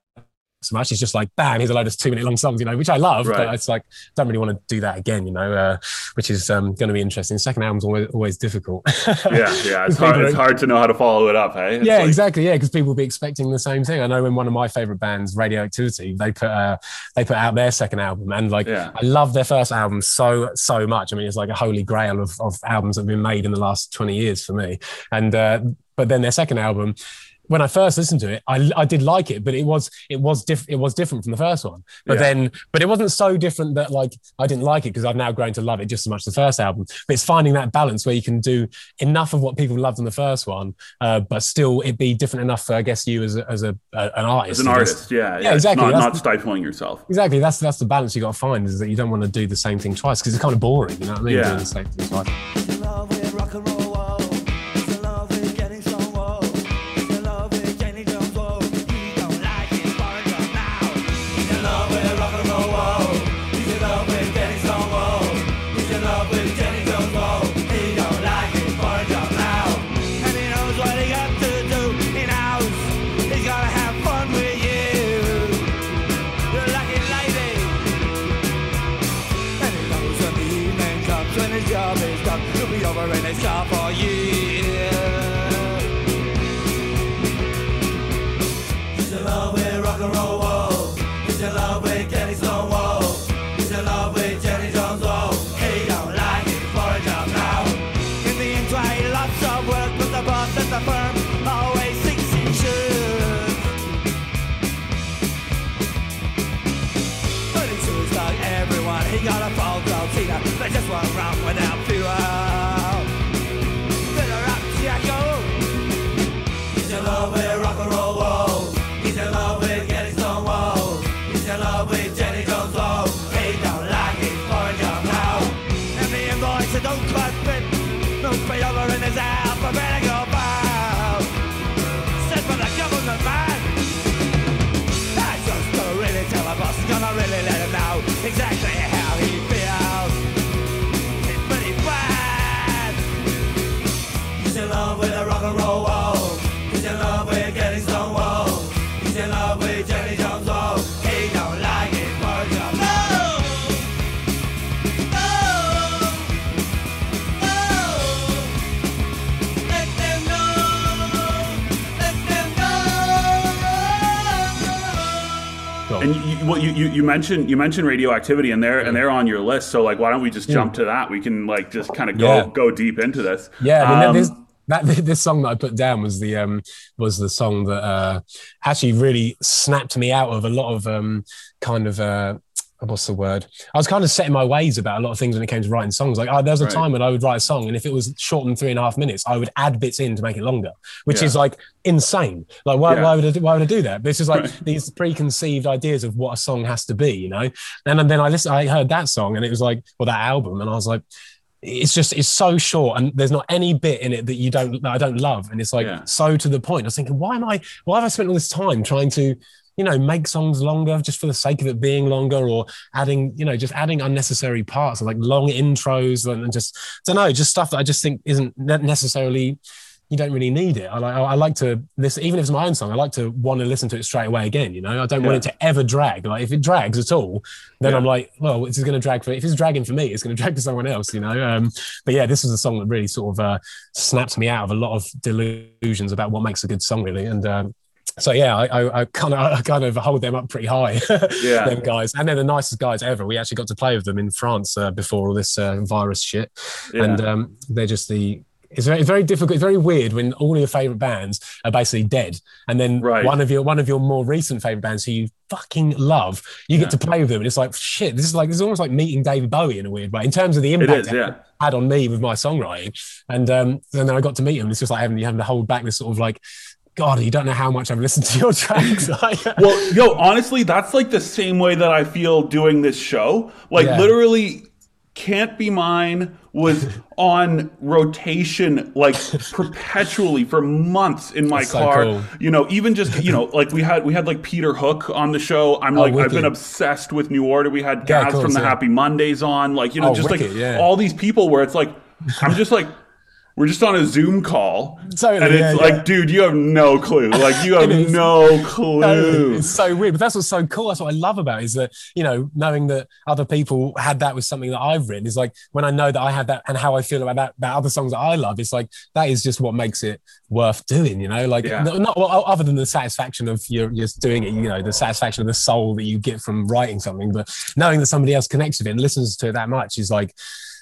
so much. It's just like, bam, here's a load of two minute long songs, you know, which I love, right. but it's like, don't really want to do that again, you know, uh, which is um, going to be interesting. The second album's always, always difficult. yeah, yeah. It's hard, it's hard to know how to follow it up, hey? It's yeah, like... exactly. Yeah, because people will be expecting the same thing. I know when one of my favorite bands, Radioactivity, they put uh, they put out their second album, and like, yeah. I love their first album so, so much. I mean, it's like a holy grail of, of albums that have been made in the last 20 years for me. And, uh, but then their second album, when I first listened to it, I, I did like it, but it was it was diff- it was different from the first one. But yeah. then, but it wasn't so different that like I didn't like it because I've now grown to love it just as much as the first album. But it's finding that balance where you can do enough of what people loved in the first one, uh, but still it be different enough for I guess you as a, as a, an artist. As an artist, yeah, yeah, yeah exactly. Not, not, stifling yourself. Exactly. That's that's the balance you got to find is that you don't want to do the same thing twice because it's kind of boring. You know what I mean? Yeah. Wrong without well, you, you, you mentioned you mentioned radioactivity, and they're and they're on your list. So like, why don't we just jump to that? We can like just kind of go Yeah. go deep into this. Yeah, I mean, Um, this, that this song that I put down was the um was the song that uh actually really snapped me out of a lot of um kind of uh what's the word? I was kind of setting my ways about a lot of things when it came to writing songs. Like, oh, there was a Right. time when I would write a song, and if it was short than three and a half minutes, I would add bits in to make it longer, which Yeah. is like insane. Like, why, Yeah. why would I do, why would I do that? This is like Right. these preconceived ideas of what a song has to be, you know. And then I listened, I heard that song, and it was like, well, that album, and I was like, it's just it's so short and there's not any bit in it that you don't that I don't love and it's like Yeah. so to the point. I was thinking, why am I why have I spent all this time trying to you know make songs longer just for the sake of it being longer or adding you know just adding unnecessary parts like long intros and just I don't know just stuff that I just think isn't necessarily you don't really need it. I like I like to listen even if it's my own song. I like to want to listen to it straight away again. You know I don't want it to ever drag. Like if it drags at all, then Yeah. I'm like, well, this is going to drag for if it's dragging for me, it's going to drag for someone else, you know. Um, but yeah, this is a song that really sort of uh, snapped me out of a lot of delusions about what makes a good song, really. And um, so yeah, I, I, I kind of I kind of hold them up pretty high, Yeah. them guys, and they're the nicest guys ever. We actually got to play with them in France uh, before all this uh, virus shit, Yeah. and um, they're just the. It's very, very difficult. It's very weird when all your favorite bands are basically dead, and then Right. one of your one of your more recent favorite bands who you fucking love, you get to play with them, and it's like shit. This is like this is almost like meeting David Bowie in a weird way in terms of the impact is, yeah. had on me with my songwriting. And um, and then I got to meet him. It's just like having having to hold back this sort of like, God, you don't know how much I've listened to your tracks. Well, yo, honestly, that's like the same way that I feel doing this show. Like Yeah. literally can't be mine was on rotation like perpetually for months in my so car cool. you know even just you know like we had we had like peter hook on the show i'm Oh, like i've been obsessed with new order we had Yeah, guys cool, from the yeah. happy mondays on like you know Oh, just wicked, like yeah. all these people where it's like i'm just like we're just on a zoom call Totally, and it's yeah, like yeah. dude you have no clue like you have no clue It's so weird, but that's what's so cool. That's what I love about it, is that you know knowing that other people had that with something that I've written is like when I know that I had that and how I feel about that about other songs that I love. It's like that is just what makes it worth doing. You know, like Yeah. no- not well, other than the satisfaction of you're just doing it. You know, the satisfaction of the soul that you get from writing something, but knowing that somebody else connects with it and listens to it that much is like.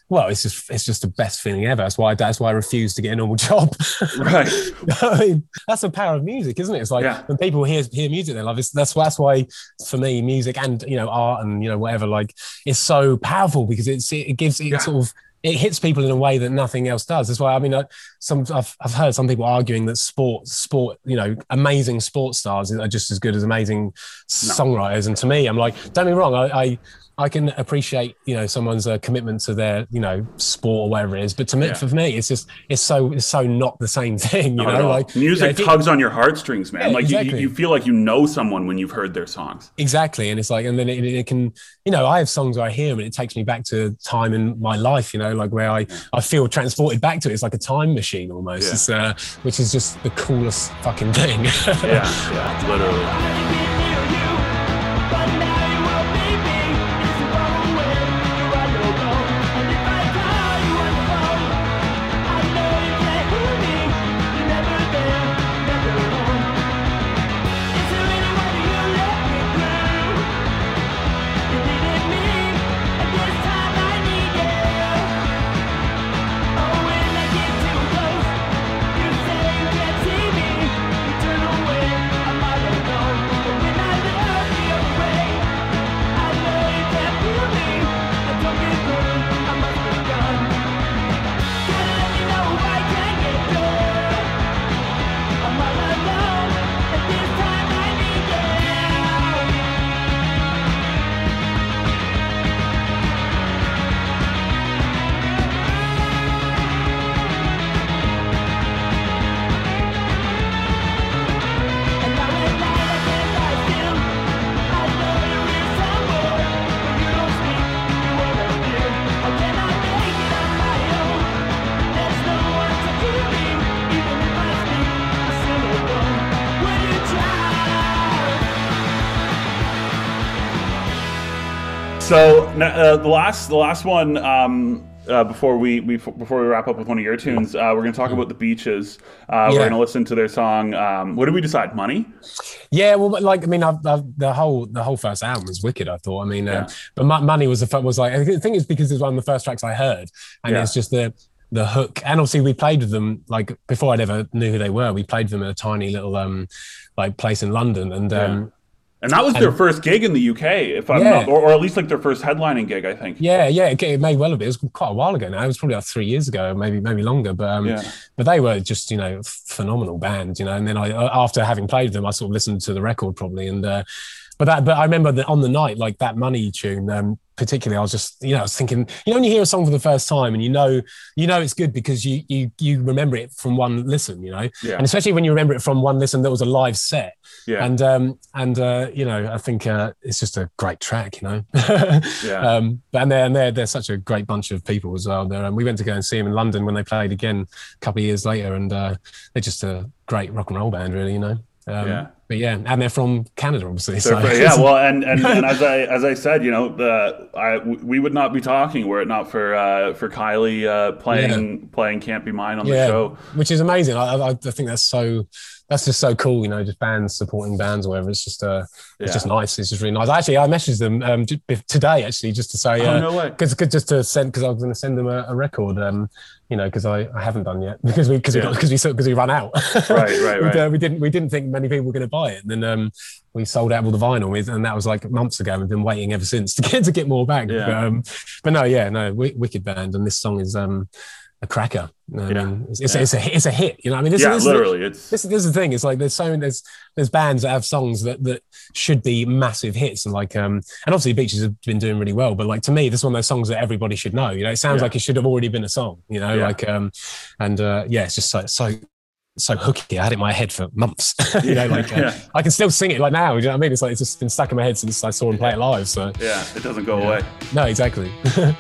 Well, it's just it's just the best feeling ever. That's why that's why I refuse to get a normal job. right I mean, that's the power of music, isn't it? It's like Yeah. when people hear hear music they love. It's, that's that's why for me, music and you know art and you know whatever like is so powerful because it's it, it gives it Yeah. sort of it hits people in a way that nothing else does. That's why I mean, I, some I've, I've heard some people arguing that sport sport you know amazing sports stars are just as good as amazing songwriters. And to me, I'm like, don't get me wrong, I. I I can appreciate, you know, someone's uh, commitment to their, you know, sport or whatever it is. But to me, Yeah. for me, it's just, it's so, it's so not the same thing, you Not know. Like music you know, you- tugs on your heartstrings, man. Yeah, like you, exactly. you feel like you know someone when you've heard their songs. Exactly. And it's like, and then it, it can, you know, I have songs where I hear them and it takes me back to time in my life, you know, like where I, I feel transported back to it. It's like a time machine almost, Yeah. uh, which is just the coolest fucking thing. Yeah, yeah, literally. So uh, the last the last one um, uh, before we, we before we wrap up with one of your tunes, uh, we're going to talk about the beaches. Uh, We're going to listen to their song. Um, what did we decide? Money. Yeah, well, like I mean, I've, I've, the whole the whole first album was wicked. I thought. I mean, uh, yeah. but money was the was like I think it's because it's one of the first tracks I heard, and yeah. it's just the the hook. And obviously, we played with them like before I'd ever knew who they were. We played them at a tiny little um like place in London, and um, and that was and, their first gig in the UK, if I'm yeah. not, or, or, at least like their first headlining gig, I think. Yeah, yeah, it, may well have been. It was quite a while ago now. It was probably like three years ago, maybe maybe longer. But um, yeah. but they were just you know phenomenal band, you know. And then I after having played with them, I sort of listened to the record probably, and uh, but that but I remember that on the night like that money tune, um, particularly, I was just, you know, I was thinking, you know, when you hear a song for the first time and you know, you know, it's good because you you you remember it from one listen, you know, yeah. and especially when you remember it from one listen that was a live set. Yeah. And um and uh, you know, I think uh, it's just a great track, you know. yeah. Um, and they're and they're they're such a great bunch of people as well. There, um, we went to go and see them in London when they played again a couple of years later, and uh, they're just a great rock and roll band, really, you know. Um, yeah. But yeah, and they're from Canada, obviously. So. yeah, well, and, and, and, as I as I said, you know, the I we would not be talking were it not for uh, for Kylie uh, playing yeah. playing "Can't Be Mine" on yeah, the show, which is amazing. I, I, I think that's so that's just so cool, you know, just bands supporting bands or whatever. It's just uh, it's yeah. just nice. It's just really nice. Actually, I messaged them um, today actually just to say, uh, oh, no way, because just to send because I was going to send them a, a record, um, you know, because I, I haven't done yet because we because yeah. we because we because we ran out. right, right, right. uh, we didn't we didn't think many people were going to buy it, and then um, we sold out all the vinyl with, and that was like months ago. We've been waiting ever since to get to get more back. Yeah. But, um, but no, yeah, no, wicked band, and this song is um a cracker. I yeah. mean, it's, it's, yeah. it's, a it's a hit. You know, I mean, this, yeah, this, literally, it's this, this is the thing. It's like there's so many there's there's bands that have songs that that should be massive hits, and like um and obviously Beaches have been doing really well, but like to me, this is one of those songs that everybody should know. You know, it sounds yeah. like it should have already been a song. You know, like um and uh yeah, it's just so so so hooky. I had it in my head for months. you know, like uh, yeah. I can still sing it like now. You know what I mean? It's like it's just been stuck in my head since I saw him play it live. So yeah, it doesn't go away. No, exactly.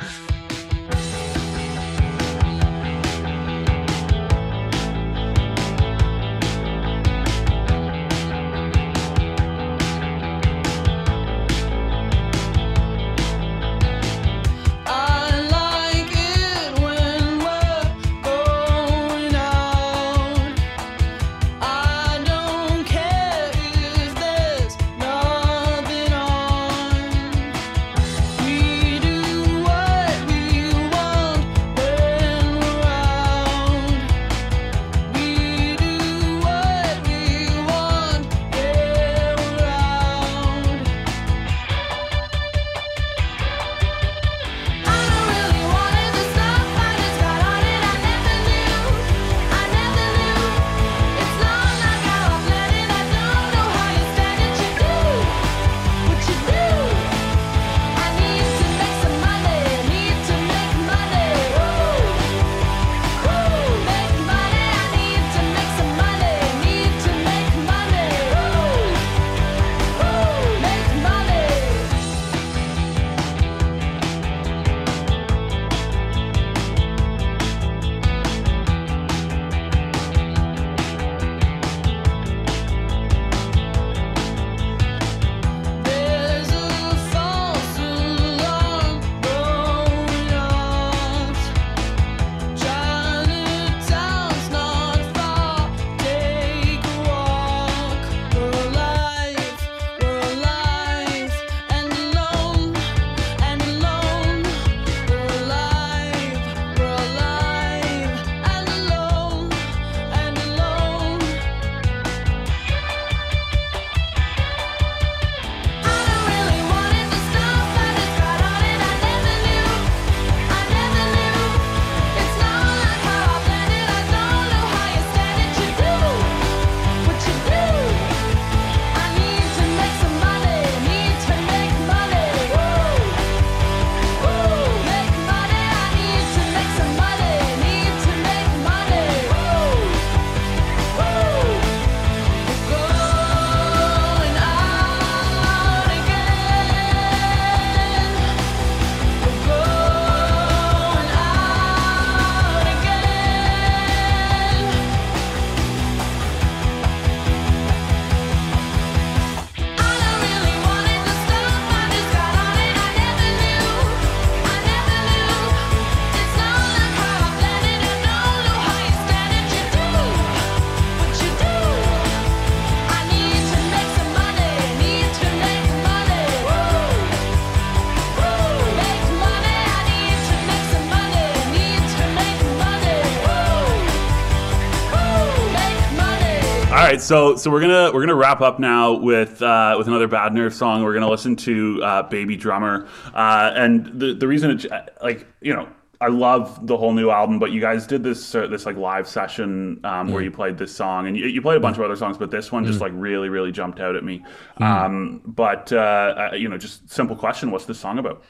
so so we're gonna we're gonna wrap up now with uh, with another Bad Nerve song. We're gonna listen to uh, Baby Drummer, uh, and the the reason it, like you know I love the whole new album, but you guys did this uh, this like live session um, where you played this song, and you, you, played a bunch of other songs, but this one just like really really jumped out at me. Um, but uh, uh, you know, just simple question: What's this song about?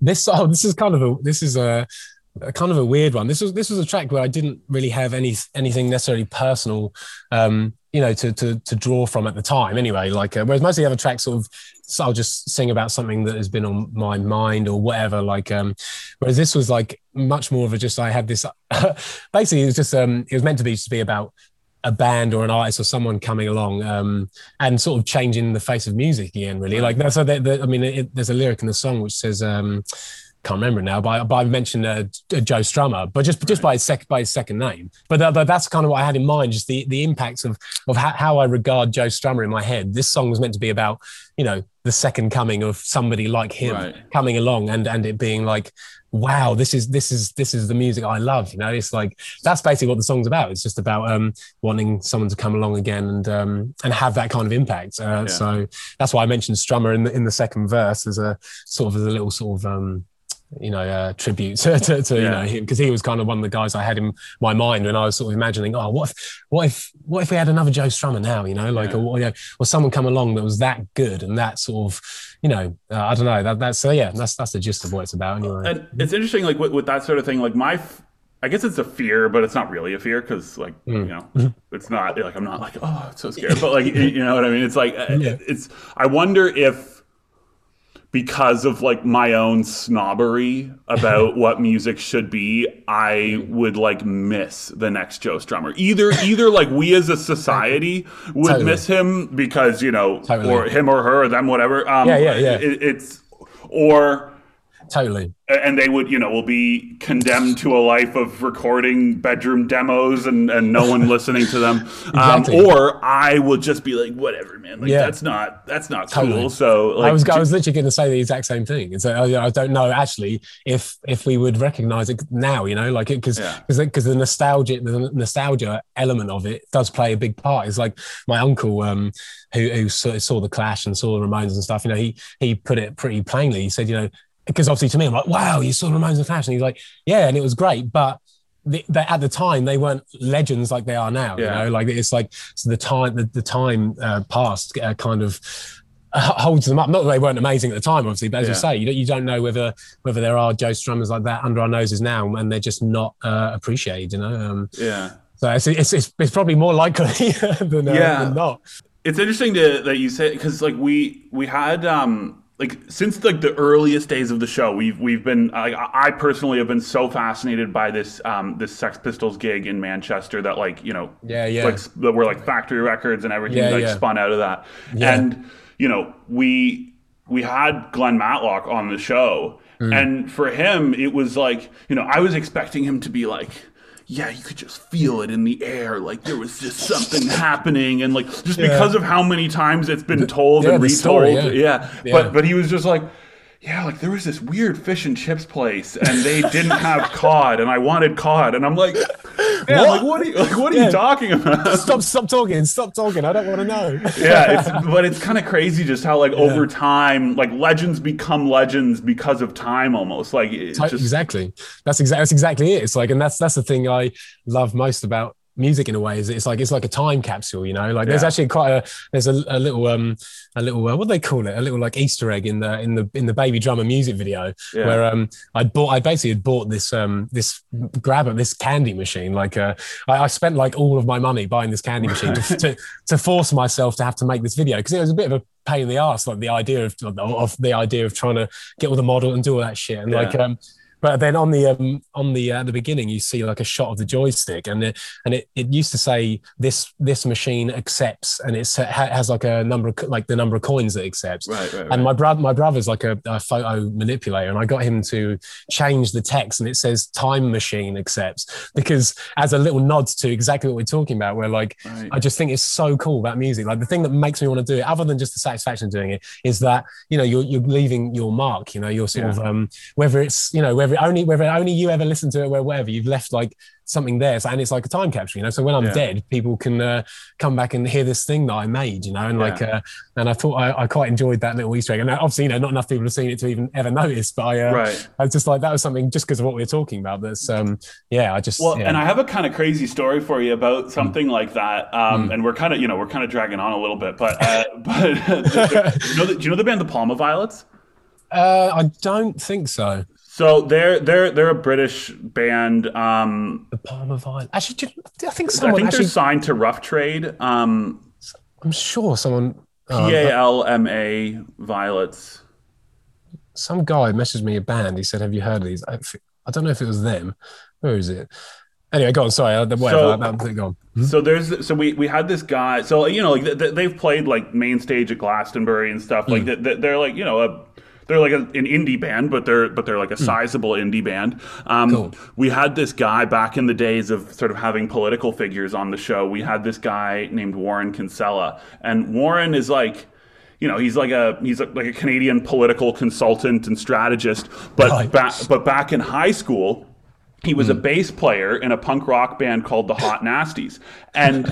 This oh, this is kind of a this is a, a kind of a weird one. This was this was a track where I didn't really have any anything necessarily personal. Um, you know, to to to draw from at the time. Anyway, like uh, whereas most of the other tracks sort of, so I'll just sing about something that has been on my mind or whatever. Like, um, whereas this was like much more of a just I had this. basically, it was just um, it was meant to be just be about a band or an artist or someone coming along um, and sort of changing the face of music again. Really, like that's so. The, I mean, it, there's a lyric in the song which says. Um, can't remember now, but, but I mentioned uh, Joe Strummer, but just just by his sec, by his second name. But, that, but that's kind of what I had in mind, just the the impacts of of how, how, I regard Joe Strummer in my head. This song was meant to be about you know the second coming of somebody like him right. coming along, and and it being like, wow, this is this is this is the music I love. You know, it's like that's basically what the song's about. It's just about um, wanting someone to come along again and um, and have that kind of impact. Uh, yeah. So that's why I mentioned Strummer in the in the second verse as a sort of as a little sort of um, you know, uh, tribute to, to, to yeah. you know him because he was kind of one of the guys I had in my mind when I was sort of imagining, oh, what if, what if, what if we had another Joe Strummer now, you know, like, yeah. or, you know, or someone come along that was that good and that sort of, you know, uh, I don't know, that, that's so yeah, that's that's the gist of what it's about anyway. And it's interesting, like with, with that sort of thing, like my. I guess it's a fear, but it's not really a fear because, like, mm. you know, mm-hmm. it's not like I'm not like, oh, it's so scared, but like, you know what I mean? It's like, uh, yeah. it's. I wonder if because of like my own snobbery about what music should be, I would like miss the next Joe Strummer. Either either like we as a society would totally. miss him because you know, totally. or him or her or them, whatever. Um, yeah, yeah, yeah. It, it's or totally and they would you know will be condemned to a life of recording bedroom demos and and no one listening to them um, exactly. um, or i will just be like whatever man like yeah. that's not that's not totally. cool so like, i was i was literally going to say the exact same thing so I, I, don't know actually if if we would recognize it now you know like it because because yeah. because the nostalgia the nostalgia element of it does play a big part it's like my uncle um who, who saw, saw the clash and saw the ramones and stuff you know he he put it pretty plainly he said you know because obviously to me, I'm like, wow, you saw Ramones and Clash, and he's like, yeah, and it was great, but the, the, at the time they weren't legends like they are now. Yeah. You know, like it's like so the time the, the time uh, past uh, kind of holds them up. Not that they weren't amazing at the time, obviously, but as yeah. you say, you don't, you don't know whether whether there are Joe Strummers like that under our noses now, and they're just not uh, appreciated. You know. Um, yeah. So it's, it's, it's, it's probably more likely than, uh, yeah. than not. It's interesting to, that you say because like we we had um like since like the earliest days of the show, we've we've been like I personally have been so fascinated by this um this Sex Pistols gig in Manchester that like you know yeah yeah like that were like factory records and everything yeah, like yeah. spun out of that yeah. and you know we we had Glenn Matlock on the show mm. and for him it was like you know I was expecting him to be like yeah, you could just feel it in the air. Like there was just something happening, and like just yeah. because of how many times it's been told yeah, and retold. Story, yeah. yeah. But but he was just like, yeah, like there was this weird fish and chips place, and they didn't have cod, and I wanted cod, and I'm like, yeah, what? like what are you like what are yeah. you talking about? Stop, stop talking, stop talking. I don't want to know. yeah, it's, but it's kind of crazy just how like yeah. over time, like legends become legends because of time, almost like just... exactly. That's exactly that's exactly it. It's like, and that's that's the thing I love most about music in a way is it's like it's like a time capsule you know like yeah. there's actually quite a there's a, a little um a little uh, what do they call it a little like easter egg in the in the in the baby drummer music video yeah. where um i bought i basically had bought this um this grabber this candy machine like uh I, I, spent like all of my money buying this candy machine to, to, to force myself to have to make this video because it was a bit of a pain in the ass like the idea of of the idea of trying to get all the model and do all that shit and yeah. like um but then on the um, on the uh, the beginning, you see like a shot of the joystick, and it, and it, it used to say this this machine accepts, and it has like a number of like the number of coins that accepts. Right, right, right. And my brother my brother's like a, a, photo manipulator, and I got him to change the text, and it says time machine accepts because as a little nod to exactly what we're talking about. Where like right. I just think it's so cool about music. Like the thing that makes me want to do it, other than just the satisfaction of doing it, is that you know you're you're leaving your mark. You know, you're sort yeah. of um, whether it's you know whether whether only whether only you ever listen to it, where whatever you've left like something there, so, and it's like a time capsule, you know. So when I'm Yeah. dead, people can uh, come back and hear this thing that I made, you know, and like, uh, and I thought I, I quite enjoyed that little Easter egg, and obviously, you know, not enough people have seen it to even ever notice, but I, uh, Right. I was just like that was something just because of what we were talking about. That's, um, yeah, I just, Well, yeah. and I have a kind of crazy story for you about something like that. Um, And we're kind of, you know, we're kind of dragging on a little bit, but, uh, but you know, the, do you know the band the Palma Violets? uh, I don't think so. So they're they're they're a British band. Um, The Palmer Violet. Actually, do I think someone. I think actually. they're signed to Rough Trade. Um, I'm sure someone. uh, P A L M A Violets. some guy messaged me a band. He said, "Have you heard of these?" I don't know if it was them. Where is it? Anyway, go on. Sorry, uh, whatever. So- that, go on. So there's so we we had this guy. So you know, like th- th- they've played like main stage at Glastonbury and stuff. Like th- th- they're like you know a. They're like a, an indie band, but they're but they're like a sizable indie band. Um, Cool. We had this guy back in the days of sort of having political figures on the show. We had this guy named Warren Kinsella, and Warren is like, you know, he's like a he's like a Canadian political consultant and strategist. But Right. back but back in high school, he Hmm. was a bass player in a punk rock band called the Hot Nasties. And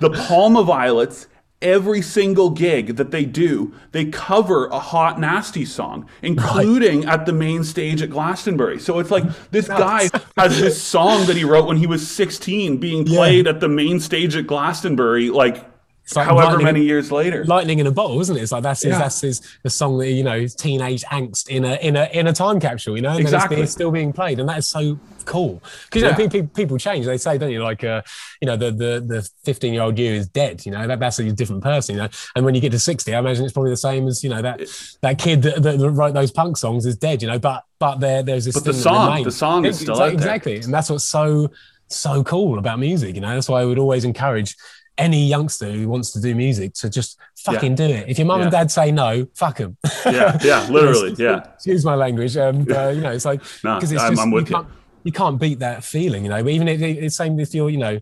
the Palma Violets, every single gig that they do, they cover a Hot Nasty song, including at the main stage at Glastonbury. So it's like this guy has this song that he wrote when he was 16 being played at the main stage at Glastonbury, like, like however many years later. Lightning in a bottle, isn't it? It's like that's his, Yeah. that's his the song that you know his teenage angst in a in a in a time capsule, you know, and Exactly. it's, it's still being played, and that is so cool because you Yeah. know people, people change. They say, don't you? Like, uh, you know, the the the fifteen year old you is dead. You know, that that's a different person. You know, and when you get to sixty, I imagine it's probably the same as you know that that kid that, that, wrote those punk songs is dead. You know, but but there there's this But the song- the song is still out there. exactly, and that's what's so so cool about music. You know, that's why I would always encourage any youngster who wants to do music to just fucking do it. If your mum and dad say no, fuck them. Yeah, yeah, literally, yeah. Excuse my language. Um, uh, you know, it's like No, it's I'm- I'm with you. can't, you can't beat that feeling. You know, even if it, it's same with your, you know,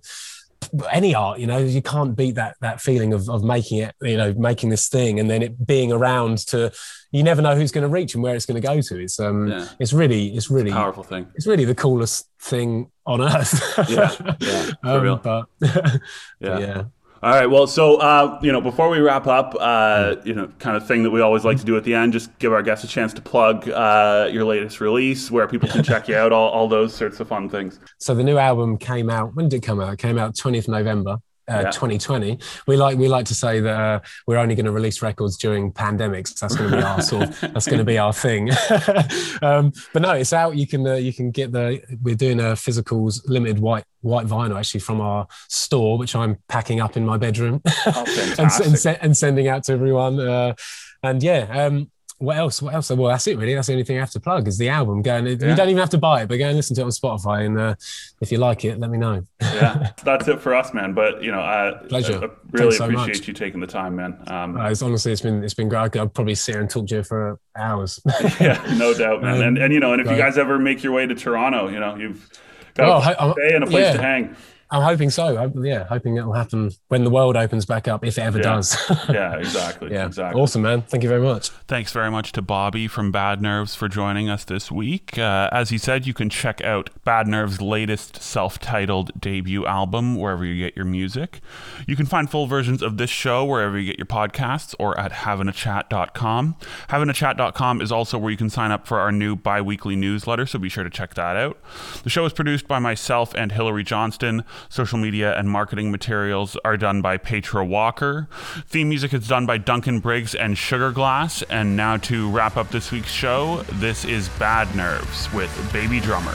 any art. You know, you can't beat that that feeling of of making it. You know, making this thing and then it being around to. You never know who's going to reach and where it's going to go to. It's um, Yeah. it's really, it's really, Powerful thing. it's really the coolest thing on earth. Yeah, yeah, for um, real. But Yeah. yeah. All right. Well, so uh, you know, before we wrap up, uh, you know, kind of thing that we always like to do at the end, just give our guests a chance to plug uh, your latest release, where people can check you out, all, all those sorts of fun things. So the new album came out. When did it come out? It came out 20th November. Uh, Yeah. 2020. We like we like to say that uh, we're only going to release records during pandemics. That's going to be our sort. Of, that's going to be our thing. um, but no, it's out. You can uh, you can get the. We're doing a physicals limited white white vinyl actually from our store, which I'm packing up in my bedroom Oh, and, and, and sending out to everyone. Uh, and yeah, um, what else? What else? Well, that's it really. That's the only thing I have to plug is the album. Go and Yeah. you don't even have to buy it, but go and listen to it on Spotify. And uh, if you like it, let me know. yeah, that's it for us, man. But you know, I, Pleasure. I, I really so appreciate much. you taking the time, man. Um, Uh, it's honestly, it's been it's been great. I'll probably sit here and talk to you for hours. yeah, no doubt, man. Um, and and you know, and if you guys ever make your way to Toronto, you know, you've got Oh, a I- I'm- day and a place yeah. to hang. I'm hoping so. I, yeah, hoping it will happen when the world opens back up, if it ever Yeah. does. Yeah, exactly. yeah, exactly. awesome, man. Thank you very much. Thanks very much to Bobby from Bad Nerves for joining us this week. Uh, as he said, you can check out Bad Nerves' latest self titled debut album wherever you get your music. You can find full versions of this show wherever you get your podcasts or at havinachat.com. Havinachat.com is also where you can sign up for our new bi weekly newsletter, so be sure to check that out. The show is produced by myself and Hillary Johnston. Social media and marketing materials are done by Petra Walker. Theme music is done by Duncan Briggs and Sugar Glass. And now to wrap up this week's show, this is Bad Nerves with Baby Drummer.